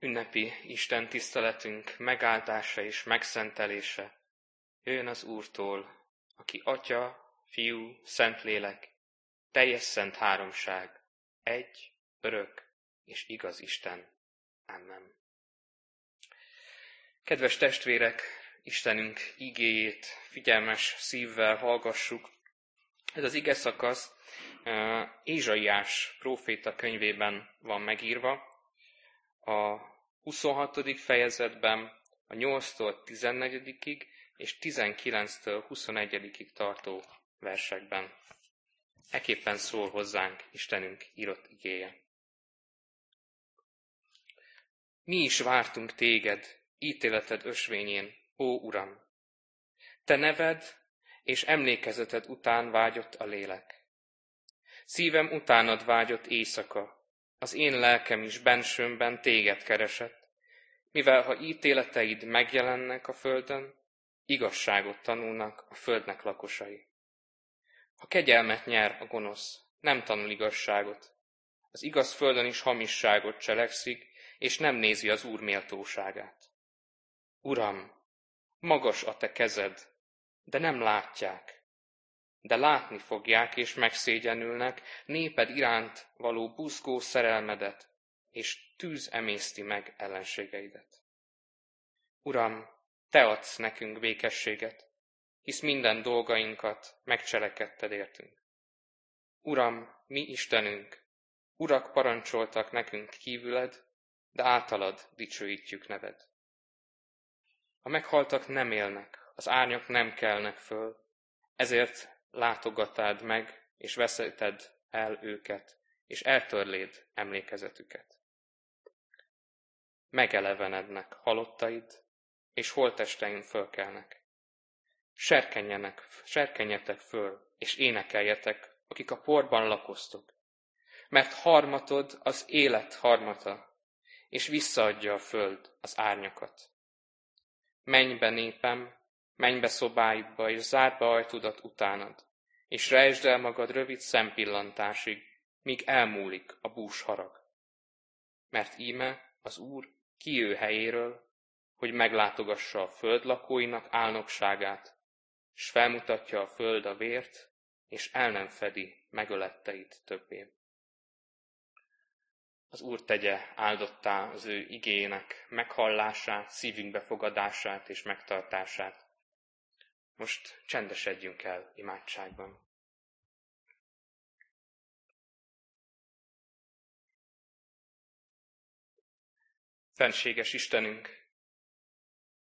ünnepi Isten tiszteletünk megáldása és megszentelése jöjjön az Úrtól, aki Atya, Fiú, Szentlélek, teljes szent háromság, egy, örök és igaz Isten. Amen. Kedves testvérek, Istenünk igéjét figyelmes szívvel hallgassuk. Ez az ige szakasz Ézsaiás próféta könyvében van megírva, a 26. fejezetben a 8-tól 14 és 19-től 21 tartó versekben. Eképpen szól hozzánk Istenünk írott igéje. Mi is vártunk téged, ítéleted ösvényén, ó Uram! Te neved és emlékezeted után vágyott a lélek. Szívem utánad vágyott éjszaka, az én lelkem is bensőmben téged keresett, mivel ha ítéleteid megjelennek a földön, igazságot tanulnak a földnek lakosai. Ha kegyelmet nyer a gonosz, nem tanul igazságot. Az igaz földön is hamisságot cselekszik, és nem nézi az Úr méltóságát. Uram, magas a te kezed, de nem látják. De látni fogják és megszégyenülnek néped iránt való buzgó szerelmedet, és tűz emészti meg ellenségeidet. Uram, te adsz nekünk békességet, hisz minden dolgainkat megcselekedted értünk. Uram, mi Istenünk, urak parancsoltak nekünk kívüled, de általad dicsőítjük neved. A meghaltak nem élnek, az árnyak nem kelnek föl, ezért látogatád meg, és veszíted el őket, és eltörléd emlékezetüket. Megelevenednek halottaid, és holtestein fölkelnek. Serkenjenek, serkenjetek föl, és énekeljetek, akik a porban lakoztok. Mert harmatod az élet harmata, és visszaadja a föld az árnyakat. Menj be népem, menj be szobáidba, és zárd be ajtudat utánad, és rejtsd el magad rövid szempillantásig, míg elmúlik a bús harag. Mert íme az Úr kijő helyéről, hogy meglátogassa a föld lakóinak álnokságát, s felmutatja a föld a vért, és el nem fedi megöletteit többé. Az Úr tegye áldottá az ő igének meghallását, szívünk befogadását és megtartását. Most csendesedjünk el imádságban. Fenséges Istenünk,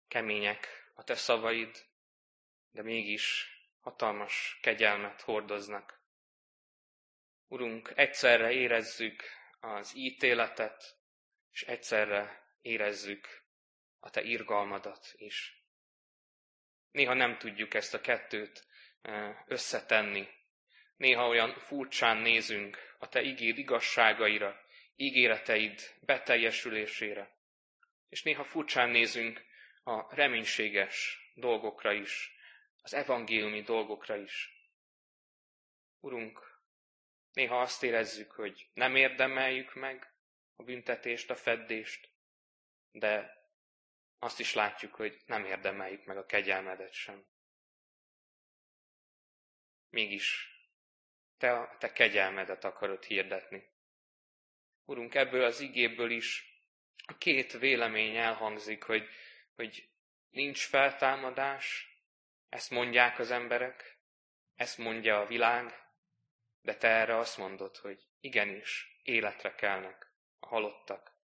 kemények a te szavaid, de mégis hatalmas kegyelmet hordoznak. Urunk, egyszerre érezzük az ítéletet, és egyszerre érezzük a te irgalmadat is. Néha nem tudjuk ezt a kettőt e, összetenni. Néha olyan furcsán nézünk a te ígéd igazságaira, ígéreteid beteljesülésére. És néha furcsán nézünk a reménységes dolgokra is, az evangéliumi dolgokra is. Urunk, néha azt érezzük, hogy nem érdemeljük meg a büntetést, a feddést, de azt is látjuk, hogy nem érdemeljük meg a kegyelmedet sem. Mégis te a te kegyelmedet akarod hirdetni. Urunk, ebből az igéből is a két vélemény elhangzik, hogy, hogy nincs feltámadás, ezt mondják az emberek, ezt mondja a világ, de te erre azt mondod, hogy igenis, életre kelnek a halottak.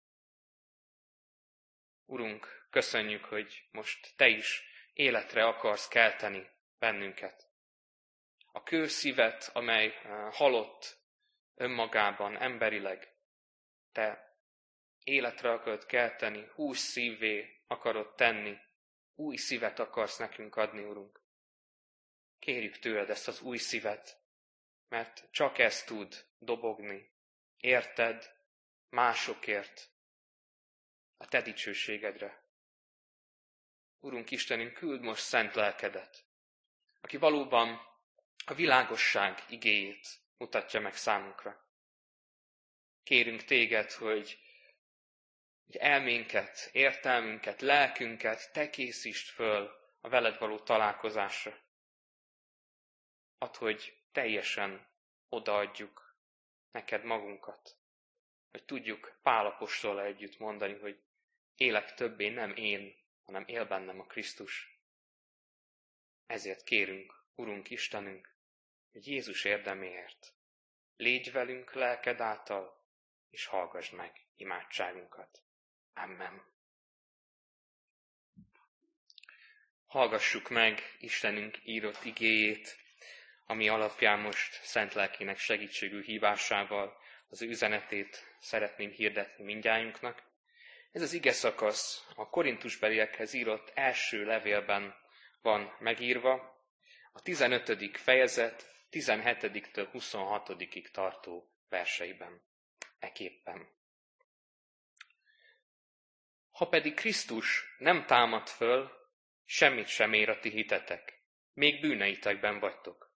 Urunk, köszönjük, hogy most te is életre akarsz kelteni bennünket. A kőszívet, amely eh, halott önmagában, emberileg, te életre akarod kelteni, hús szívé akarod tenni, új szívet akarsz nekünk adni, Urunk. Kérjük tőled ezt az új szívet, mert csak ez tud dobogni, érted, másokért, a te dicsőségedre. Urunk Istenünk, küld most szent lelkedet, aki valóban a világosság igéjét mutatja meg számunkra. Kérünk téged, hogy hogy elménket, értelmünket, lelkünket te készítsd föl a veled való találkozásra. Add, hogy teljesen odaadjuk neked magunkat. Hogy tudjuk Pálapostól együtt mondani, hogy élek többé nem én, hanem él bennem a Krisztus. Ezért kérünk, Urunk Istenünk, hogy Jézus érdeméért légy velünk lelked által, és hallgass meg imádságunkat. Amen. Hallgassuk meg Istenünk írott igéjét, ami alapján most szent lelkének segítségű hívásával az üzenetét szeretném hirdetni mindjájunknak. Ez az ige szakasz a korintusbeliekhez írott első levélben van megírva, a 15. fejezet 17-től 26-ig tartó verseiben. Eképpen. Ha pedig Krisztus nem támad föl, semmit sem ér a ti hitetek, még bűneitekben vagytok.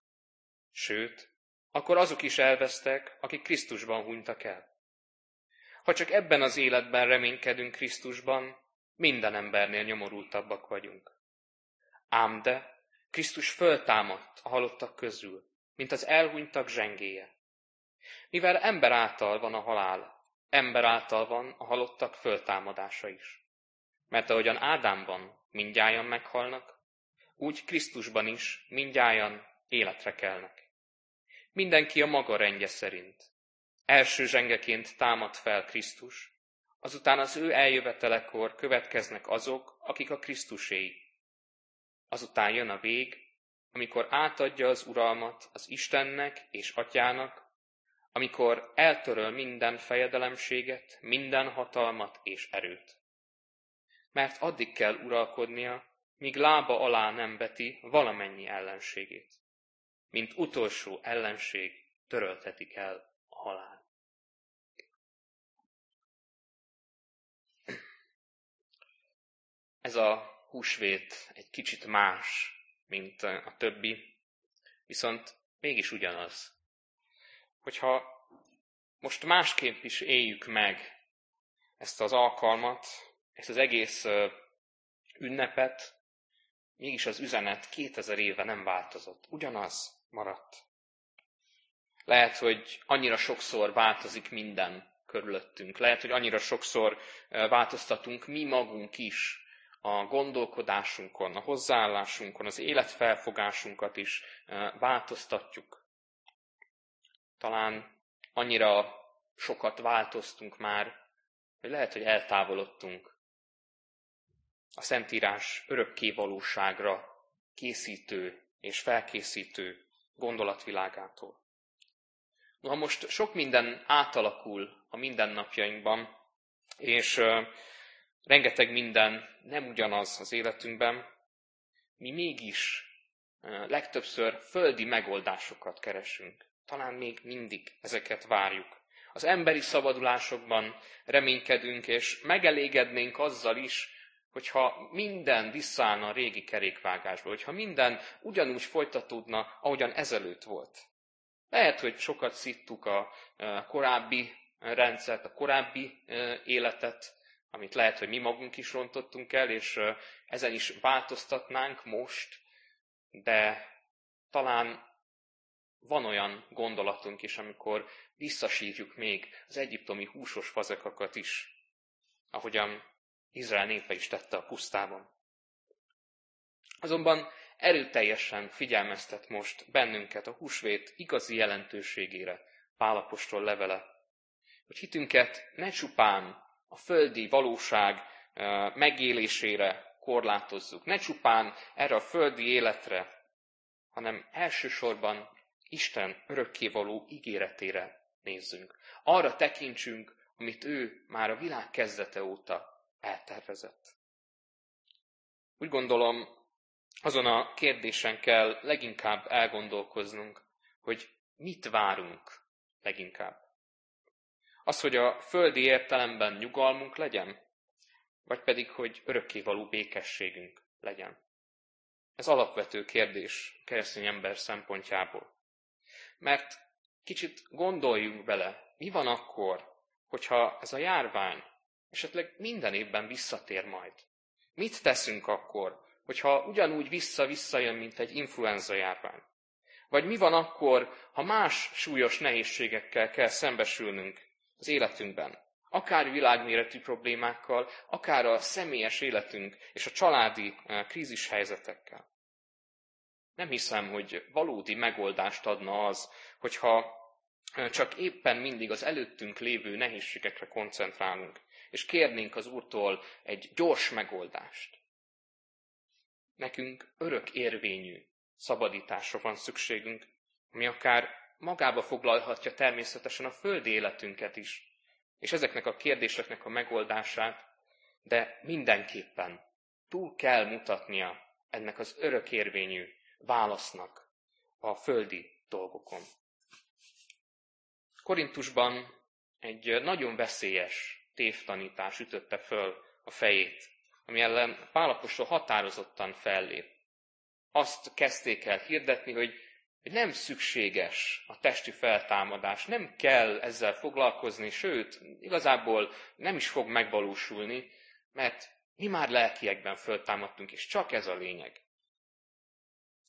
Sőt, akkor azok is elvesztek, akik Krisztusban hunytak el. Ha csak ebben az életben reménykedünk Krisztusban, minden embernél nyomorultabbak vagyunk. Ám de Krisztus föltámadt a halottak közül, mint az elhunytak zsengéje. Mivel ember által van a halál, ember által van a halottak föltámadása is. Mert ahogyan Ádámban mindjájan meghalnak, úgy Krisztusban is mindjájan életre kelnek. Mindenki a maga rendje szerint. Első zsengeként támad fel Krisztus, azután az ő eljövetelekor következnek azok, akik a Krisztuséi. Azután jön a vég, amikor átadja az uralmat az Istennek és Atyának, amikor eltöröl minden fejedelemséget, minden hatalmat és erőt. Mert addig kell uralkodnia, míg lába alá nem beti valamennyi ellenségét. Mint utolsó ellenség töröltetik el a halál. Ez a húsvét egy kicsit más, mint a többi, viszont mégis ugyanaz. Hogyha most másképp is éljük meg ezt az alkalmat, ezt az egész ünnepet, mégis az üzenet 2000 éve nem változott. Ugyanaz maradt. Lehet, hogy annyira sokszor változik minden körülöttünk. Lehet, hogy annyira sokszor változtatunk mi magunk is a gondolkodásunkon, a hozzáállásunkon, az életfelfogásunkat is változtatjuk. Talán annyira sokat változtunk már, hogy lehet, hogy eltávolodtunk a Szentírás örökké valóságra készítő és felkészítő gondolatvilágától. Noha most sok minden átalakul a mindennapjainkban, és rengeteg minden nem ugyanaz az életünkben, mi mégis legtöbbször földi megoldásokat keresünk. Talán még mindig ezeket várjuk. Az emberi szabadulásokban reménykedünk, és megelégednénk azzal is, hogyha minden visszaállna a régi kerékvágásba, hogyha minden ugyanúgy folytatódna, ahogyan ezelőtt volt. Lehet, hogy sokat szittuk a korábbi rendszert, a korábbi életet, amit lehet, hogy mi magunk is rontottunk el, és ezen is változtatnánk most, de talán van olyan gondolatunk is, amikor visszasírjuk még az egyiptomi húsos fazekakat is, ahogyan Izrael népe is tette a pusztában. Azonban erőteljesen figyelmeztet most bennünket a húsvét igazi jelentőségére Pálapostól levele, hogy hitünket ne csupán a földi valóság megélésére korlátozzuk. Ne csupán erre a földi életre, hanem elsősorban Isten örökkévaló ígéretére nézzünk. Arra tekintsünk, amit ő már a világ kezdete óta eltervezett. Úgy gondolom, azon a kérdésen kell leginkább elgondolkoznunk, hogy mit várunk leginkább. Az, hogy a földi értelemben nyugalmunk legyen, vagy pedig, hogy örökkévaló békességünk legyen. Ez alapvető kérdés keresztény ember szempontjából. Mert kicsit gondoljunk bele, mi van akkor, hogyha ez a járvány esetleg minden évben visszatér majd. Mit teszünk akkor, hogyha ugyanúgy vissza-vissza jön, mint egy influenza járvány? Vagy mi van akkor, ha más súlyos nehézségekkel kell szembesülnünk az életünkben? Akár világméretű problémákkal, akár a személyes életünk és a családi eh, krízis helyzetekkel. Nem hiszem, hogy valódi megoldást adna az, hogyha eh, csak éppen mindig az előttünk lévő nehézségekre koncentrálunk, és kérnénk az Úrtól egy gyors megoldást. Nekünk örök érvényű szabadításra van szükségünk, ami akár magába foglalhatja természetesen a földi életünket is, és ezeknek a kérdéseknek a megoldását, de mindenképpen túl kell mutatnia ennek az örökérvényű válasznak a földi dolgokon. Korintusban egy nagyon veszélyes tévtanítás ütötte föl a fejét, ami ellen Pálapostól határozottan fellép. Azt kezdték el hirdetni, hogy hogy nem szükséges a testi feltámadás, nem kell ezzel foglalkozni, sőt, igazából nem is fog megvalósulni, mert mi már lelkiekben föltámadtunk, és csak ez a lényeg.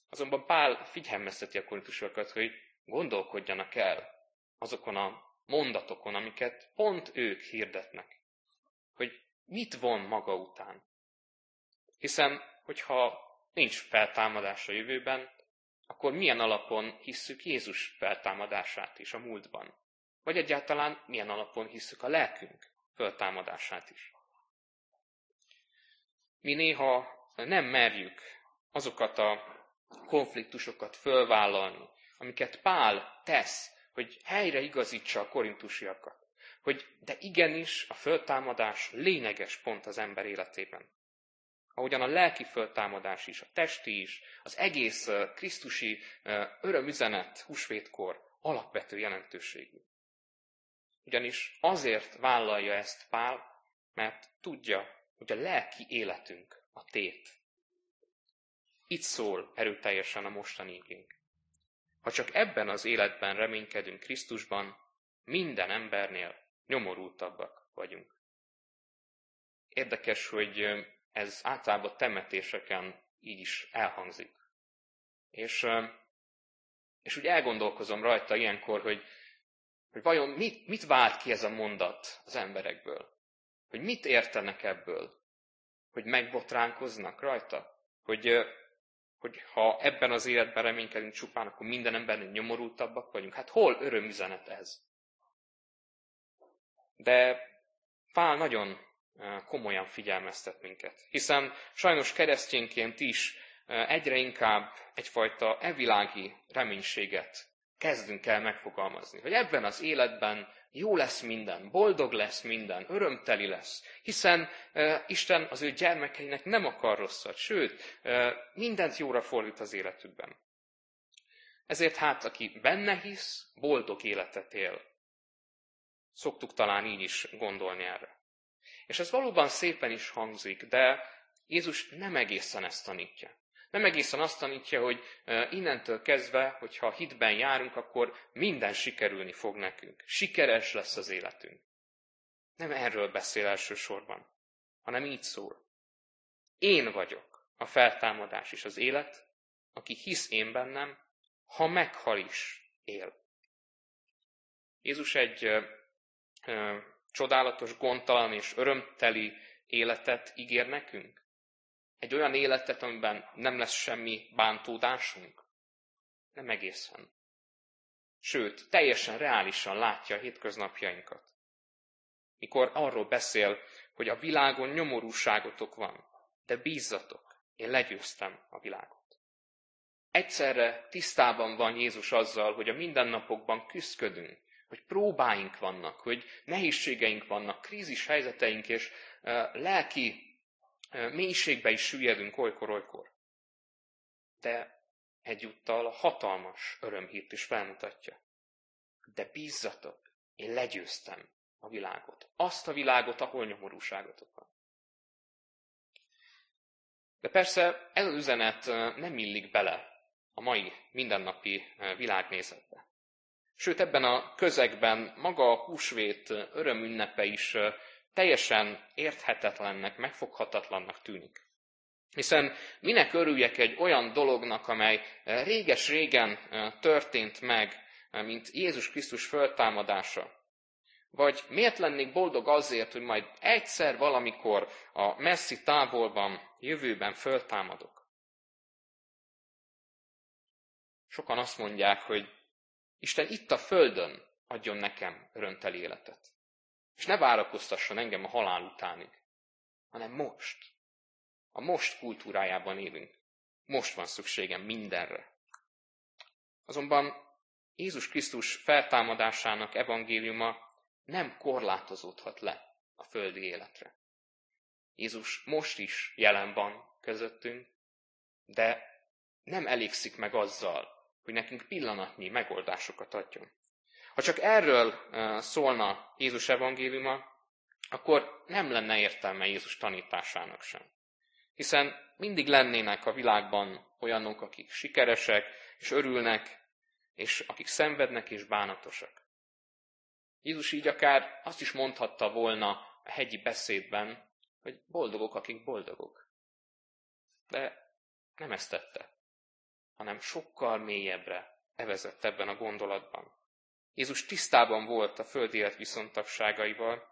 Azonban Pál figyelmezteti a korintusokat, hogy gondolkodjanak el azokon a mondatokon, amiket pont ők hirdetnek. Hogy mit von maga után. Hiszen, hogyha nincs feltámadás a jövőben, akkor milyen alapon hisszük Jézus feltámadását is a múltban? Vagy egyáltalán milyen alapon hisszük a lelkünk feltámadását is? Mi néha nem merjük azokat a konfliktusokat fölvállalni, amiket Pál tesz, hogy helyre igazítsa a korintusiakat. Hogy de igenis a föltámadás lényeges pont az ember életében ahogyan a lelki föltámadás is, a testi is, az egész krisztusi örömüzenet húsvétkor alapvető jelentőségű. Ugyanis azért vállalja ezt Pál, mert tudja, hogy a lelki életünk a tét. Itt szól erőteljesen a mostani igénk. Ha csak ebben az életben reménykedünk Krisztusban, minden embernél nyomorultabbak vagyunk. Érdekes, hogy ez általában temetéseken így is elhangzik. És, és úgy elgondolkozom rajta ilyenkor, hogy, hogy vajon mit, mit vált ki ez a mondat az emberekből? Hogy mit értenek ebből? Hogy megbotránkoznak rajta? Hogy, hogy ha ebben az életben reménykedünk csupán, akkor minden embernél nyomorultabbak vagyunk. Hát hol örömüzenet ez? De Pál nagyon komolyan figyelmeztet minket. Hiszen sajnos keresztényként is egyre inkább egyfajta evilági reménységet kezdünk el megfogalmazni. Hogy ebben az életben jó lesz minden, boldog lesz minden, örömteli lesz, hiszen uh, Isten az ő gyermekeinek nem akar rosszat, sőt, uh, mindent jóra fordít az életükben. Ezért hát, aki benne hisz, boldog életet él. Szoktuk talán így is gondolni erre. És ez valóban szépen is hangzik, de Jézus nem egészen ezt tanítja. Nem egészen azt tanítja, hogy innentől kezdve, hogyha hitben járunk, akkor minden sikerülni fog nekünk. Sikeres lesz az életünk. Nem erről beszél elsősorban, hanem így szól. Én vagyok a feltámadás és az élet, aki hisz én bennem, ha meghal is, él. Jézus egy csodálatos, gondtalan és örömteli életet ígér nekünk? Egy olyan életet, amiben nem lesz semmi bántódásunk? Nem egészen. Sőt, teljesen reálisan látja a hétköznapjainkat. Mikor arról beszél, hogy a világon nyomorúságotok van, de bízzatok, én legyőztem a világot. Egyszerre tisztában van Jézus azzal, hogy a mindennapokban küzdködünk, hogy próbáink vannak, hogy nehézségeink vannak, krízis helyzeteink, és lelki mélységbe is süllyedünk olykor-olykor. De egyúttal a hatalmas örömhírt is felmutatja. De bízzatok, én legyőztem a világot. Azt a világot, ahol nyomorúságotok van. De persze ez az üzenet nem illik bele a mai mindennapi világnézetbe. Sőt, ebben a közegben maga a húsvét örömünnepe is teljesen érthetetlennek, megfoghatatlannak tűnik. Hiszen minek örüljek egy olyan dolognak, amely réges-régen történt meg, mint Jézus Krisztus föltámadása? Vagy miért lennék boldog azért, hogy majd egyszer valamikor a messzi távolban, jövőben föltámadok? Sokan azt mondják, hogy Isten itt a földön adjon nekem örönteli életet. És ne várakoztasson engem a halál utánig, hanem most. A most kultúrájában élünk. Most van szükségem mindenre. Azonban Jézus Krisztus feltámadásának evangéliuma nem korlátozódhat le a földi életre. Jézus most is jelen van közöttünk, de nem elégszik meg azzal, hogy nekünk pillanatnyi megoldásokat adjon. Ha csak erről szólna Jézus evangéliuma, akkor nem lenne értelme Jézus tanításának sem. Hiszen mindig lennének a világban olyanok, akik sikeresek, és örülnek, és akik szenvednek és bánatosak. Jézus így akár azt is mondhatta volna a hegyi beszédben, hogy boldogok, akik boldogok. De nem ezt tette, hanem sokkal mélyebbre evezett ebben a gondolatban. Jézus tisztában volt a földi élet viszontagságaival,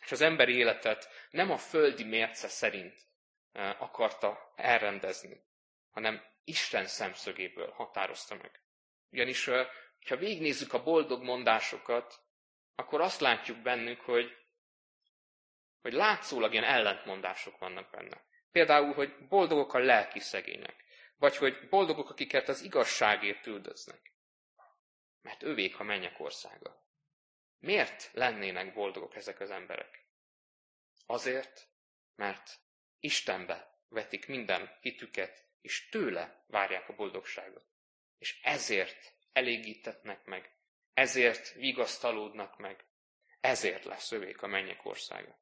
és az emberi életet nem a földi mérce szerint e, akarta elrendezni, hanem Isten szemszögéből határozta meg. Ugyanis, e, ha végignézzük a boldog mondásokat, akkor azt látjuk bennük, hogy, hogy látszólag ilyen ellentmondások vannak benne. Például, hogy boldogok a lelki szegények, vagy hogy boldogok, akiket az igazságért üldöznek mert ővék a mennyek országa. Miért lennének boldogok ezek az emberek? Azért, mert Istenbe vetik minden hitüket, és tőle várják a boldogságot. És ezért elégítetnek meg, ezért vigasztalódnak meg, ezért lesz övék a mennyek országa.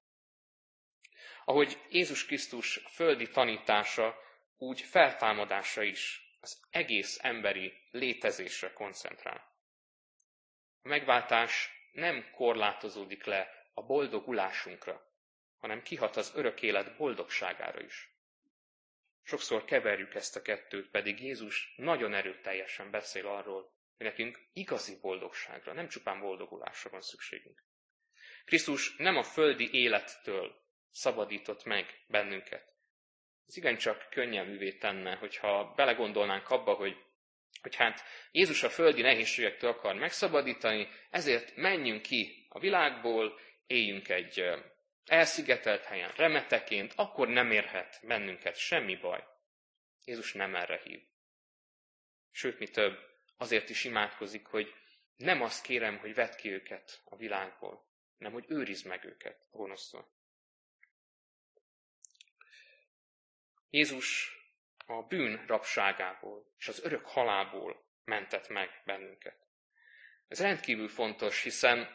Ahogy Jézus Krisztus földi tanítása, úgy feltámadása is az egész emberi létezésre koncentrál. A megváltás nem korlátozódik le a boldogulásunkra, hanem kihat az örök élet boldogságára is. Sokszor keverjük ezt a kettőt, pedig Jézus nagyon erőteljesen beszél arról, hogy nekünk igazi boldogságra, nem csupán boldogulásra van szükségünk. Krisztus nem a földi élettől szabadított meg bennünket. Ez igencsak könnyelművé tenne, hogyha belegondolnánk abba, hogy hogy hát Jézus a földi nehézségektől akar megszabadítani, ezért menjünk ki a világból, éljünk egy elszigetelt helyen remeteként, akkor nem érhet bennünket semmi baj. Jézus nem erre hív. Sőt, mi több, azért is imádkozik, hogy nem azt kérem, hogy vedd ki őket a világból, nem, hogy őrizd meg őket a gonosztól. Jézus a bűn rabságából és az örök halából mentett meg bennünket. Ez rendkívül fontos, hiszen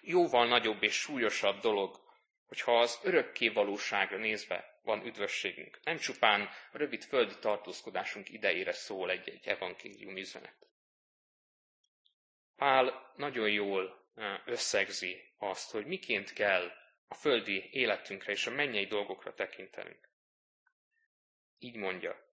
jóval nagyobb és súlyosabb dolog, hogyha az örökké valóságra nézve van üdvösségünk. Nem csupán a rövid földi tartózkodásunk idejére szól egy-egy evangélium üzenet. Pál nagyon jól összegzi azt, hogy miként kell a földi életünkre és a mennyei dolgokra tekintenünk. Így mondja,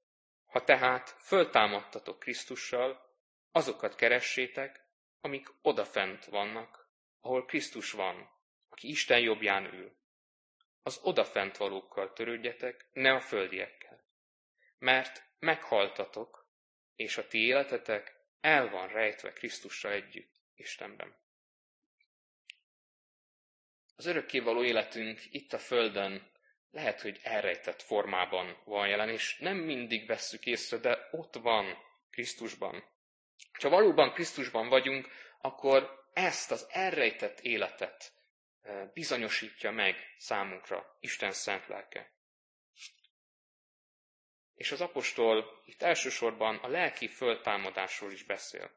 ha tehát föltámadtatok Krisztussal, azokat keressétek, amik odafent vannak, ahol Krisztus van, aki Isten jobbján ül. Az odafent valókkal törődjetek, ne a földiekkel. Mert meghaltatok, és a ti életetek el van rejtve Krisztussal együtt Istenben. Az örökkévaló életünk itt a Földön lehet, hogy elrejtett formában van jelen, és nem mindig vesszük észre, de ott van Krisztusban. Ha valóban Krisztusban vagyunk, akkor ezt az elrejtett életet eh, bizonyosítja meg számunkra Isten szent lelke. És az apostol itt elsősorban a lelki föltámadásról is beszél.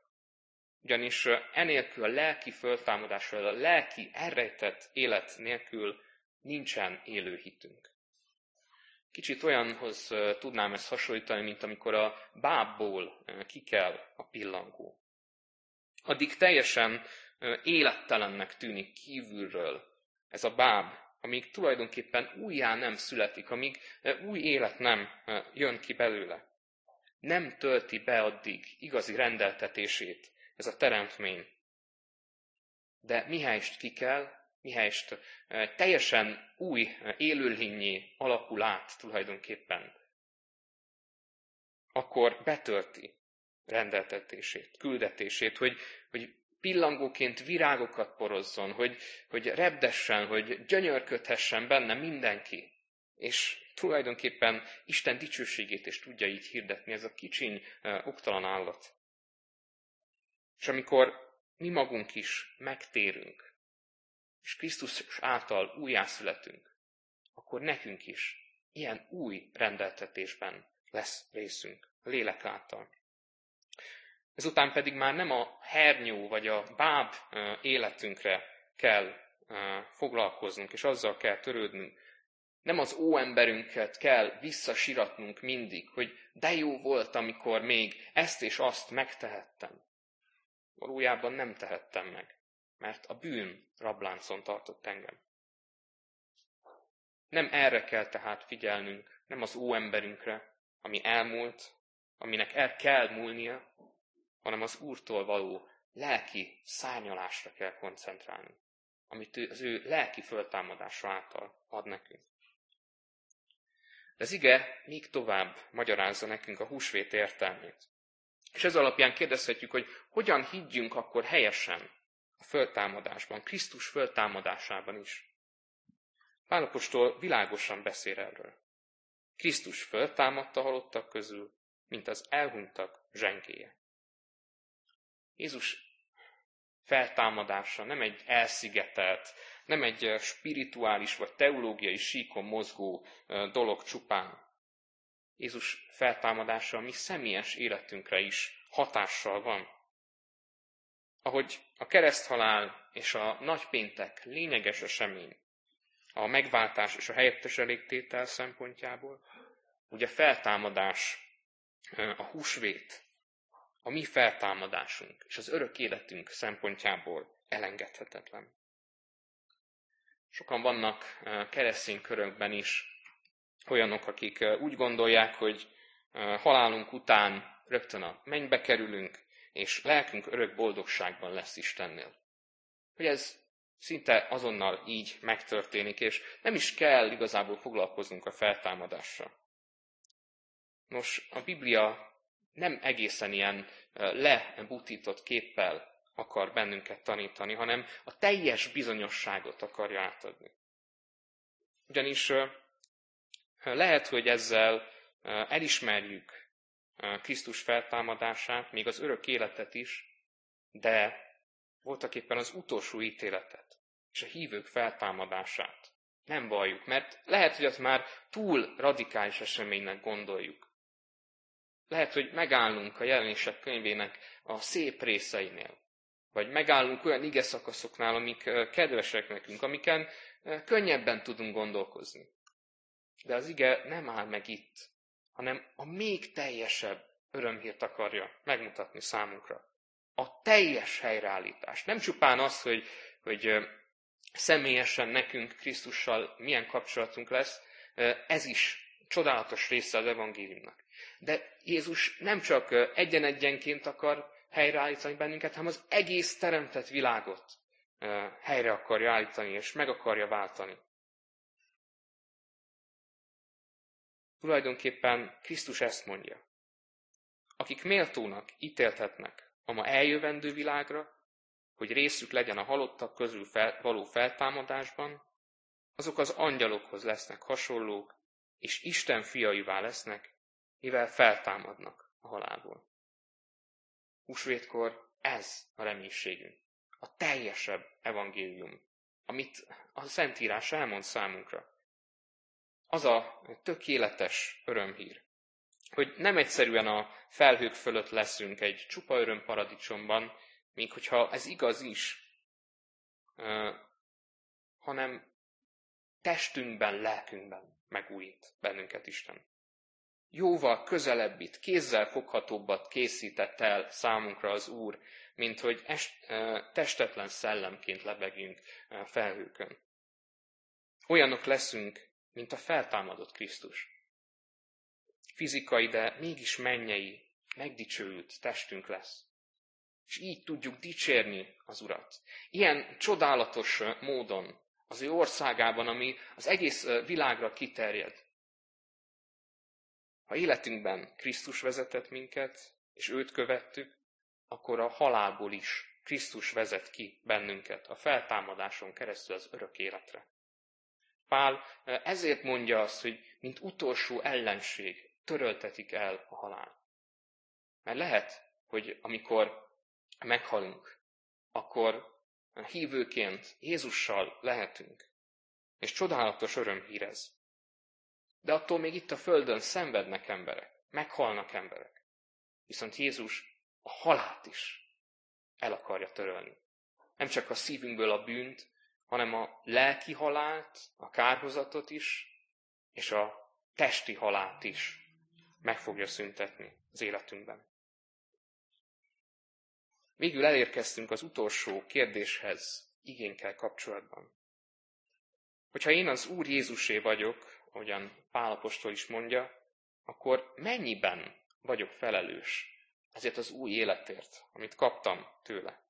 Ugyanis eh, enélkül a lelki föltámadásról, a lelki elrejtett élet nélkül nincsen élő hitünk. Kicsit olyanhoz tudnám ezt hasonlítani, mint amikor a bábból kikel a pillangó. Addig teljesen élettelennek tűnik kívülről ez a báb amíg tulajdonképpen újjá nem születik, amíg új élet nem jön ki belőle. Nem tölti be addig igazi rendeltetését ez a teremtmény. De mihelyest ki kell, mihelyest teljesen új élőlényé alakul át tulajdonképpen, akkor betölti rendeltetését, küldetését, hogy, hogy pillangóként virágokat porozzon, hogy, hogy repdessen, hogy gyönyörködhessen benne mindenki. És tulajdonképpen Isten dicsőségét is tudja így hirdetni ez a kicsiny, oktalan állat. És amikor mi magunk is megtérünk, és Krisztus által újjászületünk, akkor nekünk is ilyen új rendeltetésben lesz részünk, a lélek által. Ezután pedig már nem a hernyó vagy a báb életünkre kell foglalkoznunk, és azzal kell törődnünk. Nem az óemberünket kell visszasiratnunk mindig, hogy de jó volt, amikor még ezt és azt megtehettem. Valójában nem tehettem meg, mert a bűn rabláncon tartott engem. Nem erre kell tehát figyelnünk, nem az óemberünkre, ami elmúlt, aminek el kell múlnia, hanem az Úrtól való lelki szárnyalásra kell koncentrálni, amit az ő lelki föltámadása által ad nekünk. De az ige még tovább magyarázza nekünk a húsvét értelmét. És ez alapján kérdezhetjük, hogy hogyan higgyünk akkor helyesen a föltámadásban, Krisztus föltámadásában is. Pálapostól világosan beszél erről. Krisztus föltámadta halottak közül, mint az elhunytak zsengéje. Jézus feltámadása nem egy elszigetelt, nem egy spirituális vagy teológiai síkon mozgó dolog csupán. Jézus feltámadása a mi személyes életünkre is hatással van. Ahogy a kereszthalál és a nagypéntek lényeges esemény, a megváltás és a helyettes elégtétel szempontjából, ugye feltámadás, a húsvét, a mi feltámadásunk és az örök életünk szempontjából elengedhetetlen. Sokan vannak keresztény körökben is olyanok, akik úgy gondolják, hogy halálunk után rögtön a mennybe kerülünk, és lelkünk örök boldogságban lesz Istennél. Hogy ez szinte azonnal így megtörténik, és nem is kell igazából foglalkoznunk a feltámadással. Nos, a Biblia nem egészen ilyen lebutított képpel akar bennünket tanítani, hanem a teljes bizonyosságot akarja átadni. Ugyanis lehet, hogy ezzel elismerjük Krisztus feltámadását, még az örök életet is, de voltak éppen az utolsó ítéletet és a hívők feltámadását nem valljuk, mert lehet, hogy azt már túl radikális eseménynek gondoljuk. Lehet, hogy megállunk a jelenések könyvének a szép részeinél, vagy megállunk olyan ige szakaszoknál, amik kedvesek nekünk, amiken könnyebben tudunk gondolkozni. De az ige nem áll meg itt, hanem a még teljesebb örömhírt akarja megmutatni számunkra. A teljes helyreállítás. Nem csupán az, hogy, hogy személyesen nekünk Krisztussal milyen kapcsolatunk lesz, ez is csodálatos része az evangéliumnak. De Jézus nem csak egyen-egyenként akar helyreállítani bennünket, hanem az egész teremtett világot helyre akarja állítani, és meg akarja váltani. Tulajdonképpen Krisztus ezt mondja. Akik méltónak ítéltetnek a ma eljövendő világra, hogy részük legyen a halottak közül fel, való feltámadásban, azok az angyalokhoz lesznek hasonlók, és Isten fiaivá lesznek, mivel feltámadnak a halálból. Húsvétkor ez a reménységünk, a teljesebb evangélium, amit a Szentírás elmond számunkra. Az a tökéletes örömhír, hogy nem egyszerűen a felhők fölött leszünk egy csupa öröm paradicsomban, még hogyha ez igaz is, hanem testünkben, lelkünkben megújít bennünket Isten jóval közelebbit, kézzel foghatóbbat készített el számunkra az Úr, mint hogy est, testetlen szellemként lebegjünk felhőkön. Olyanok leszünk, mint a feltámadott Krisztus. Fizikai, de mégis mennyei, megdicsőült testünk lesz. És így tudjuk dicsérni az Urat. Ilyen csodálatos módon az ő országában, ami az egész világra kiterjed. Ha életünkben Krisztus vezetett minket, és őt követtük, akkor a halálból is Krisztus vezet ki bennünket a feltámadáson keresztül az örök életre. Pál ezért mondja azt, hogy mint utolsó ellenség töröltetik el a halál. Mert lehet, hogy amikor meghalunk, akkor hívőként Jézussal lehetünk. És csodálatos örömhír ez. De attól még itt a Földön szenvednek emberek, meghalnak emberek. Viszont Jézus a halált is el akarja törölni. Nem csak a szívünkből a bűnt, hanem a lelki halált, a kárhozatot is, és a testi halált is meg fogja szüntetni az életünkben. Végül elérkeztünk az utolsó kérdéshez igénykel kapcsolatban. Hogyha én az Úr Jézusé vagyok, ahogyan Pálapostól is mondja, akkor mennyiben vagyok felelős ezért az új életért, amit kaptam tőle.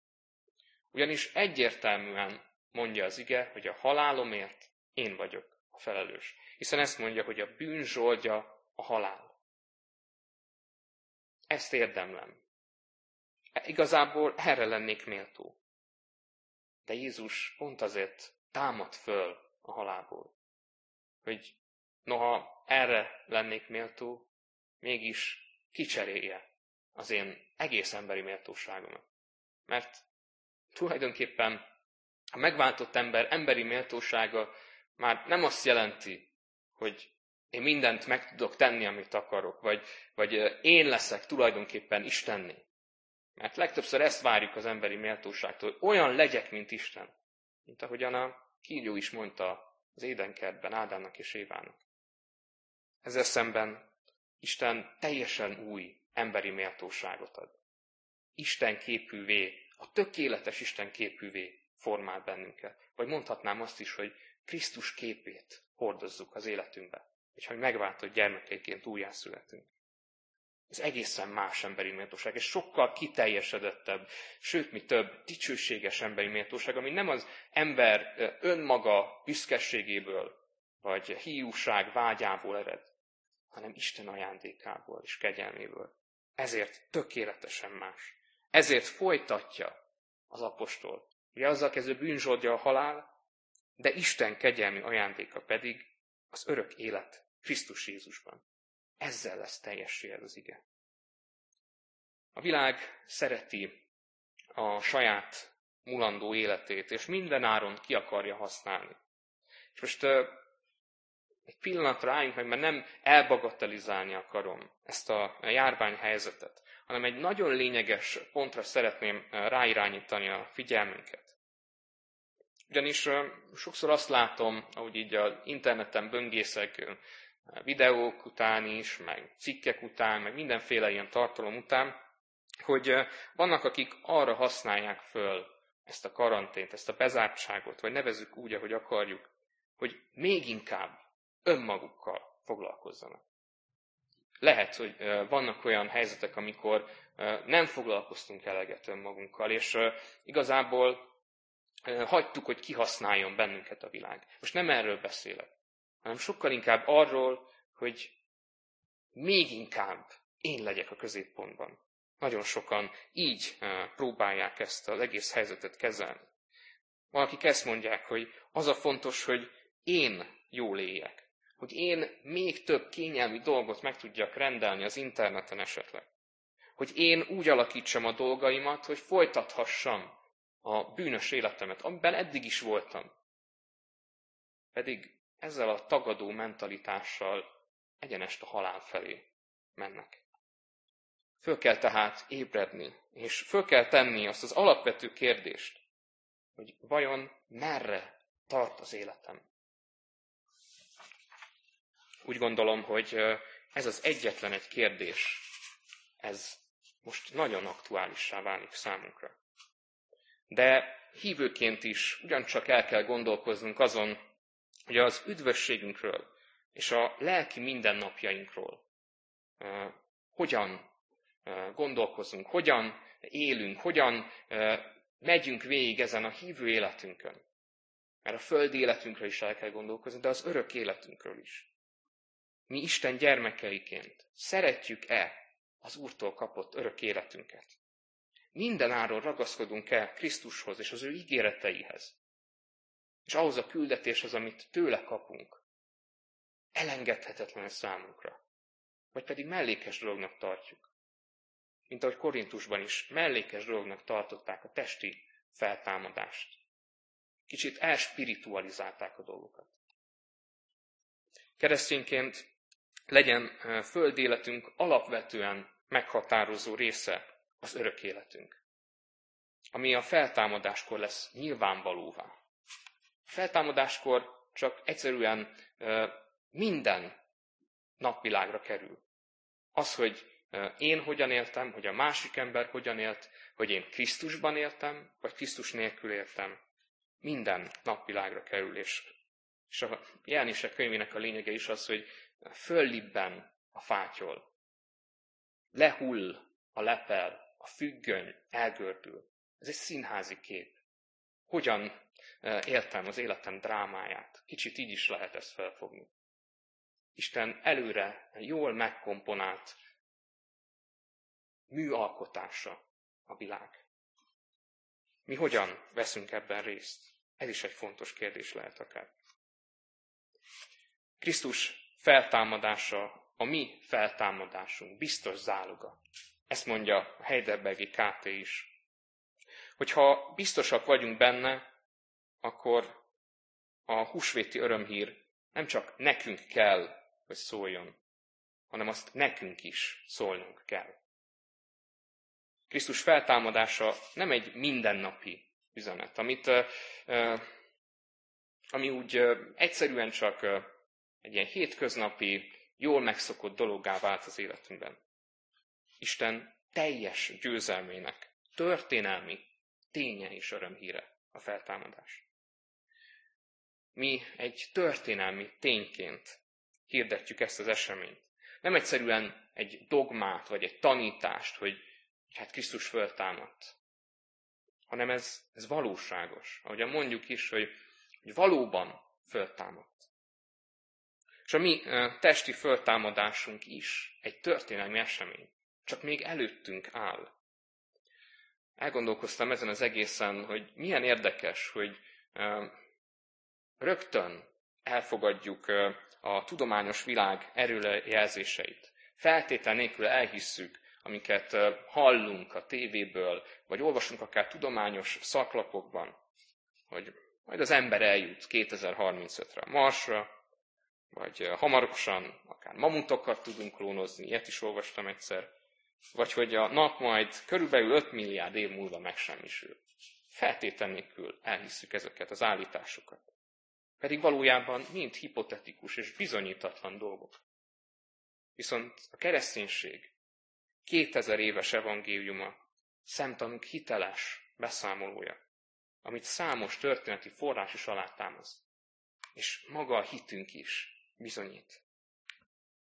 Ugyanis egyértelműen mondja az ige, hogy a halálomért én vagyok a felelős. Hiszen ezt mondja, hogy a bűn zsoldja a halál. Ezt érdemlem. Igazából erre lennék méltó. De Jézus pont azért támad föl a halálból, hogy noha erre lennék méltó, mégis kicserélje az én egész emberi méltóságomat. Mert tulajdonképpen a megváltott ember emberi méltósága már nem azt jelenti, hogy én mindent meg tudok tenni, amit akarok, vagy, vagy én leszek tulajdonképpen Istenné. Mert legtöbbször ezt várjuk az emberi méltóságtól, hogy olyan legyek, mint Isten. Mint ahogyan a kígyó is mondta az édenkertben Ádámnak és Évának. Ezzel szemben Isten teljesen új emberi méltóságot ad. Isten képűvé, a tökéletes Isten képűvé formál bennünket. Vagy mondhatnám azt is, hogy Krisztus képét hordozzuk az életünkbe. És hogy megváltott gyermekeiként újjászületünk. Ez egészen más emberi méltóság, és sokkal kiteljesedettebb, sőt, mi több, dicsőséges emberi méltóság, ami nem az ember önmaga büszkeségéből, vagy hiúság vágyából ered, hanem Isten ajándékából és kegyelméből. Ezért tökéletesen más. Ezért folytatja az apostol. Ugye azzal kezdő bűnzsódja a halál, de Isten kegyelmi ajándéka pedig az örök élet Krisztus Jézusban. Ezzel lesz teljessé ez az ige. A világ szereti a saját mulandó életét, és minden áron ki akarja használni. És most uh, egy pillanatra álljunk meg, mert nem elbagatelizálni akarom ezt a járványhelyzetet, hanem egy nagyon lényeges pontra szeretném ráirányítani a figyelmünket. Ugyanis sokszor azt látom, ahogy így az interneten böngészek, videók után is, meg cikkek után, meg mindenféle ilyen tartalom után, hogy vannak, akik arra használják föl ezt a karantént, ezt a bezártságot, vagy nevezük úgy, ahogy akarjuk, hogy még inkább önmagukkal foglalkozzanak. Lehet, hogy vannak olyan helyzetek, amikor nem foglalkoztunk eleget önmagunkkal, és igazából hagytuk, hogy kihasználjon bennünket a világ. Most nem erről beszélek hanem sokkal inkább arról, hogy még inkább én legyek a középpontban. Nagyon sokan így próbálják ezt az egész helyzetet kezelni. Valakik ezt mondják, hogy az a fontos, hogy én jól éljek. Hogy én még több kényelmi dolgot meg tudjak rendelni az interneten esetleg. Hogy én úgy alakítsam a dolgaimat, hogy folytathassam a bűnös életemet, amiben eddig is voltam. Pedig ezzel a tagadó mentalitással egyenest a halál felé mennek. Föl kell tehát ébredni, és föl kell tenni azt az alapvető kérdést, hogy vajon merre tart az életem. Úgy gondolom, hogy ez az egyetlen egy kérdés, ez most nagyon aktuálissá válik számunkra. De hívőként is ugyancsak el kell gondolkoznunk azon, hogy az üdvösségünkről és a lelki mindennapjainkról hogyan gondolkozunk, hogyan élünk, hogyan megyünk végig ezen a hívő életünkön. Mert a földi életünkről is el kell gondolkozni, de az örök életünkről is. Mi Isten gyermekeiként szeretjük-e az Úrtól kapott örök életünket? Minden áron ragaszkodunk el Krisztushoz és az ő ígéreteihez. És ahhoz a küldetéshez, amit tőle kapunk. Elengedhetetlen számunkra. Vagy pedig mellékes dolognak tartjuk. Mint ahogy Korintusban is mellékes dolognak tartották a testi feltámadást. Kicsit elspiritualizálták a dolgokat. Keresztényként legyen földi életünk alapvetően meghatározó része az örök életünk, ami a feltámadáskor lesz nyilvánvalóvá. A feltámadáskor csak egyszerűen minden napvilágra kerül. Az, hogy én hogyan éltem, hogy a másik ember hogyan élt, hogy én Krisztusban éltem, vagy Krisztus nélkül éltem, minden napvilágra kerül, és, és a jelenések könyvének a lényege is az, hogy föllibben a fátyol, lehull a lepel, a függöny elgördül. Ez egy színházi kép. Hogyan éltem az életem drámáját? Kicsit így is lehet ezt felfogni. Isten előre jól megkomponált műalkotása a világ. Mi hogyan veszünk ebben részt? Ez is egy fontos kérdés lehet akár. Krisztus feltámadása a mi feltámadásunk, biztos záloga. Ezt mondja a Heidelbergi KT is. Hogyha biztosak vagyunk benne, akkor a húsvéti örömhír nem csak nekünk kell, hogy szóljon, hanem azt nekünk is szólnunk kell. Krisztus feltámadása nem egy mindennapi üzenet, amit, ami úgy egyszerűen csak egy ilyen hétköznapi, jól megszokott dologgá vált az életünkben. Isten teljes győzelmének, történelmi ténye és örömhíre a feltámadás. Mi egy történelmi tényként hirdetjük ezt az eseményt. Nem egyszerűen egy dogmát, vagy egy tanítást, hogy hát Krisztus föltámadt, hanem ez, ez valóságos. Ahogyan mondjuk is, hogy, hogy valóban föltámadt. És a mi testi föltámadásunk is egy történelmi esemény. Csak még előttünk áll. Elgondolkoztam ezen az egészen, hogy milyen érdekes, hogy rögtön elfogadjuk a tudományos világ erőjelzéseit. Feltétel nélkül elhisszük, amiket hallunk a tévéből, vagy olvasunk akár tudományos szaklapokban, hogy majd az ember eljut 2035-re a Marsra, vagy hamarosan akár mamutokat tudunk klónozni, ilyet is olvastam egyszer, vagy hogy a nap majd körülbelül 5 milliárd év múlva megsemmisül. Feltétel nélkül elhisszük ezeket az állításokat. Pedig valójában mind hipotetikus és bizonyítatlan dolgok. Viszont a kereszténység 2000 éves evangéliuma, szemtanúk hiteles beszámolója, amit számos történeti forrás is alátámaszt. És maga a hitünk is bizonyít.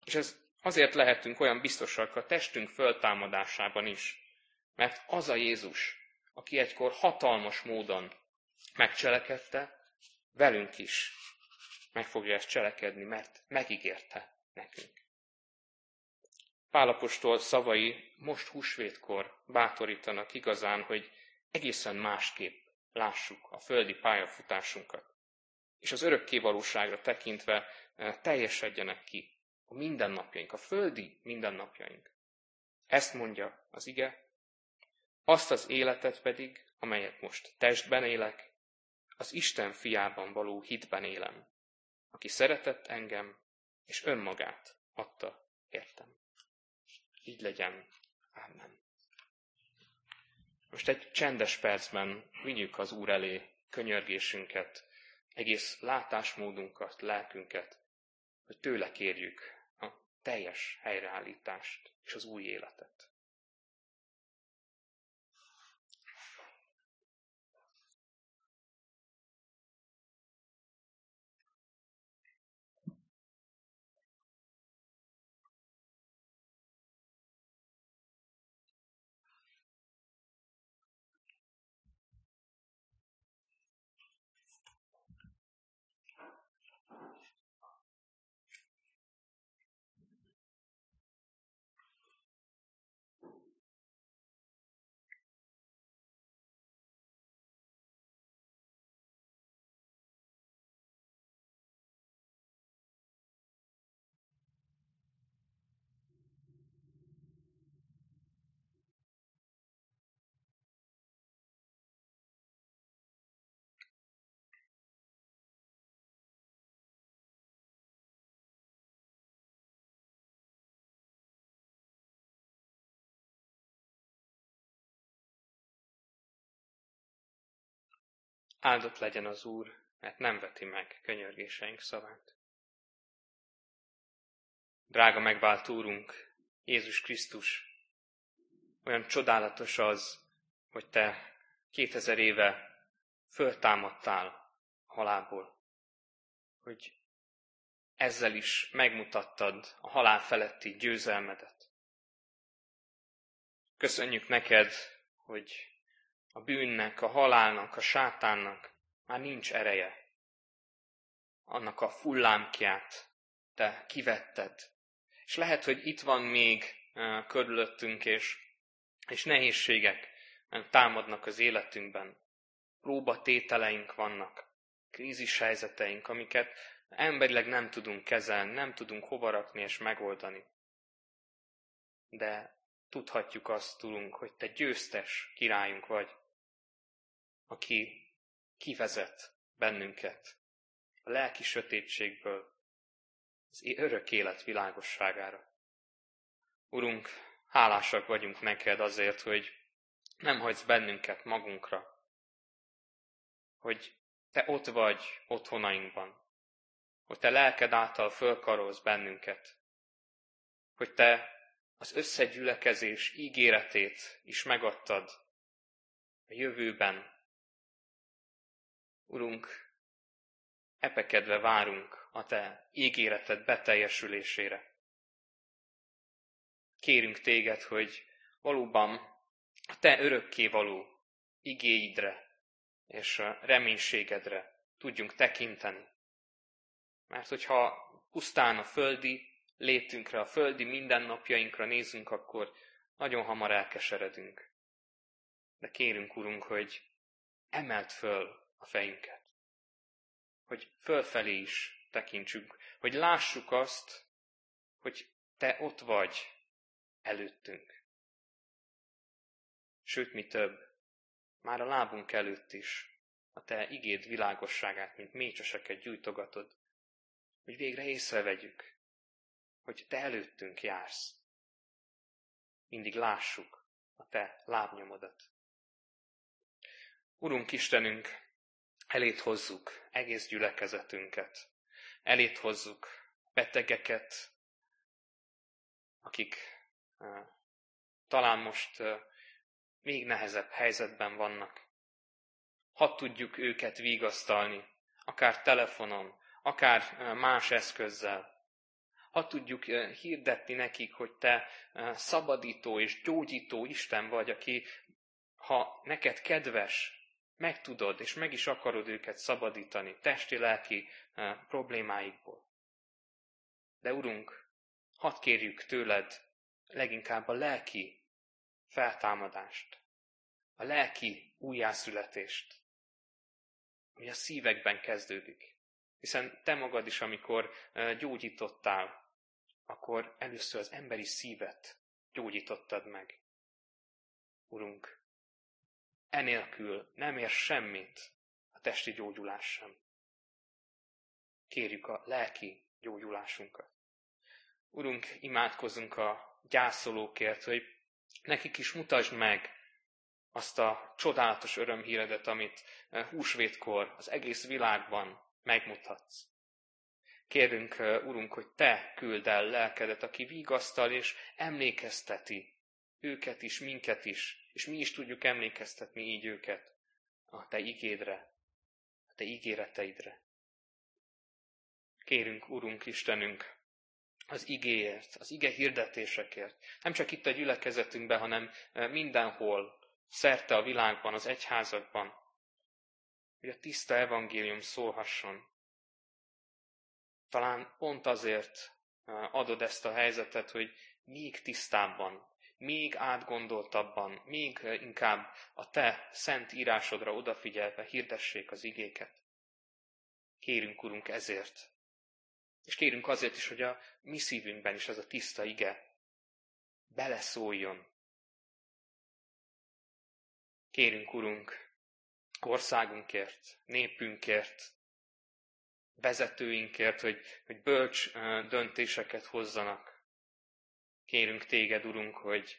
És ez azért lehetünk olyan biztosak a testünk föltámadásában is, mert az a Jézus, aki egykor hatalmas módon megcselekedte, velünk is meg fogja ezt cselekedni, mert megígérte nekünk. Pálapostól szavai most húsvétkor bátorítanak igazán, hogy egészen másképp lássuk a földi pályafutásunkat. És az örökké valóságra tekintve teljesedjenek ki a mindennapjaink, a földi mindennapjaink. Ezt mondja az ige, azt az életet pedig, amelyet most testben élek, az Isten fiában való hitben élem, aki szeretett engem, és önmagát adta értem. Így legyen. Amen. Most egy csendes percben vigyük az Úr elé könyörgésünket, egész látásmódunkat, lelkünket, hogy tőle kérjük a teljes helyreállítást és az új életet. Áldott legyen az Úr, mert nem veti meg könyörgéseink szavát. Drága megvált Úrunk, Jézus Krisztus, olyan csodálatos az, hogy Te kétezer éve föltámadtál halálból, hogy ezzel is megmutattad a halál feletti győzelmedet. Köszönjük neked, hogy a bűnnek, a halálnak, a sátánnak már nincs ereje. Annak a fullámkját te kivetted. És lehet, hogy itt van még uh, körülöttünk, és, és nehézségek támadnak az életünkben. Próbatételeink vannak, krízis helyzeteink, amiket emberileg nem tudunk kezelni, nem tudunk hova rakni és megoldani. De tudhatjuk azt, tudunk, hogy te győztes királyunk vagy, aki kivezet bennünket a lelki sötétségből az örök élet világosságára. Urunk, hálásak vagyunk neked azért, hogy nem hagysz bennünket magunkra, hogy te ott vagy otthonainkban, hogy te lelked által fölkarolsz bennünket, hogy te az összegyülekezés ígéretét is megadtad a jövőben. Urunk, epekedve várunk a te ígéreted beteljesülésére. Kérünk téged, hogy valóban a te örökkévaló igéidre és reménységedre tudjunk tekinteni. Mert hogyha pusztán a földi létünkre, a földi mindennapjainkra nézünk, akkor nagyon hamar elkeseredünk. De kérünk, Urunk, hogy emelt föl a fejünket. Hogy fölfelé is tekintsünk, hogy lássuk azt, hogy Te ott vagy előttünk. Sőt, mi több, már a lábunk előtt is a Te igéd világosságát, mint mécseseket gyújtogatod, hogy végre észrevegyük, hogy Te előttünk jársz. Mindig lássuk a Te lábnyomodat. Urunk Istenünk, elét hozzuk egész gyülekezetünket. Elét hozzuk betegeket, akik talán most még nehezebb helyzetben vannak. Hadd tudjuk őket vigasztalni, akár telefonon, akár más eszközzel. Ha tudjuk hirdetni nekik, hogy te szabadító és gyógyító Isten vagy, aki, ha neked kedves, meg tudod és meg is akarod őket szabadítani testi-lelki problémáikból. De Urunk, hadd kérjük tőled leginkább a lelki feltámadást, a lelki újjászületést, ami a szívekben kezdődik. Hiszen te magad is, amikor gyógyítottál, akkor először az emberi szívet gyógyítottad meg. Urunk, enélkül nem ér semmit a testi gyógyulás sem. Kérjük a lelki gyógyulásunkat. Urunk, imádkozunk a gyászolókért, hogy nekik is mutasd meg azt a csodálatos örömhíredet, amit húsvétkor az egész világban megmutatsz. Kérünk, Urunk, hogy Te küld el lelkedet, aki vigasztal és emlékezteti őket is, minket is, és mi is tudjuk emlékeztetni így őket a Te igédre, a Te ígéreteidre. Kérünk, Urunk Istenünk, az igéért, az ige hirdetésekért. Nem csak itt a gyülekezetünkben, hanem mindenhol, szerte a világban, az egyházakban, hogy a tiszta evangélium szólhasson. Talán pont azért adod ezt a helyzetet, hogy még tisztábban, még átgondoltabban, még inkább a te szent írásodra odafigyelve hirdessék az igéket. Kérünk, Urunk, ezért. És kérünk azért is, hogy a mi szívünkben is ez a tiszta ige beleszóljon. Kérünk, Urunk, országunkért, népünkért, vezetőinkért, hogy, hogy bölcs döntéseket hozzanak. Kérünk téged, Urunk, hogy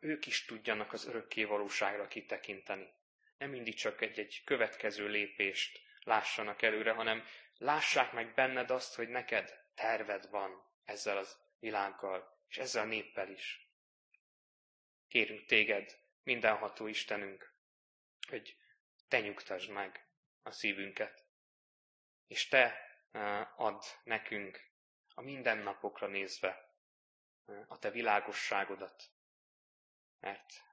ők is tudjanak az örökké valóságra kitekinteni. nem mindig csak egy-egy következő lépést lássanak előre, hanem lássák meg benned azt, hogy neked terved van ezzel az világgal, és ezzel a néppel is. Kérünk téged, mindenható Istenünk, hogy te nyugtasd meg a szívünket, és te add nekünk a mindennapokra nézve a te világosságodat, mert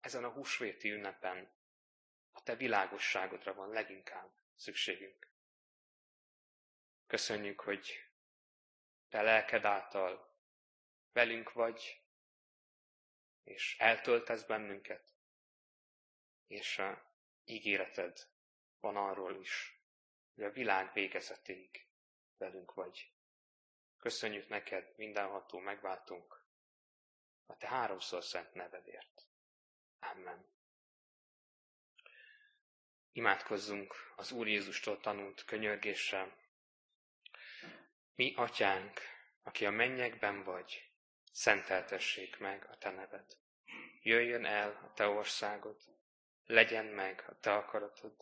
ezen a húsvéti ünnepen a te világosságodra van leginkább szükségünk. Köszönjük, hogy te lelked által velünk vagy, és eltöltesz bennünket, és a ígéreted van arról is, hogy a világ végezetéig velünk vagy. Köszönjük neked, mindenható megváltunk, a te háromszor szent nevedért. Amen. Imádkozzunk az Úr Jézustól tanult könyörgéssel. Mi, atyánk, aki a mennyekben vagy, szenteltessék meg a te neved. Jöjjön el a te országod, legyen meg a te akaratod,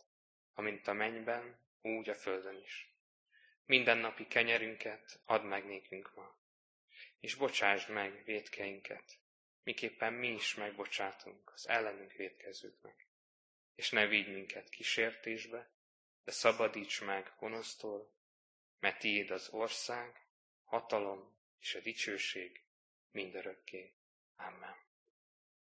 amint a mennyben, úgy a földön is. Mindennapi kenyerünket add meg nékünk ma, és bocsásd meg védkeinket, miképpen mi is megbocsátunk az ellenünk védkezőknek. És ne vigy minket kísértésbe, de szabadíts meg gonosztól, mert tiéd az ország, hatalom és a dicsőség mindörökké. Amen.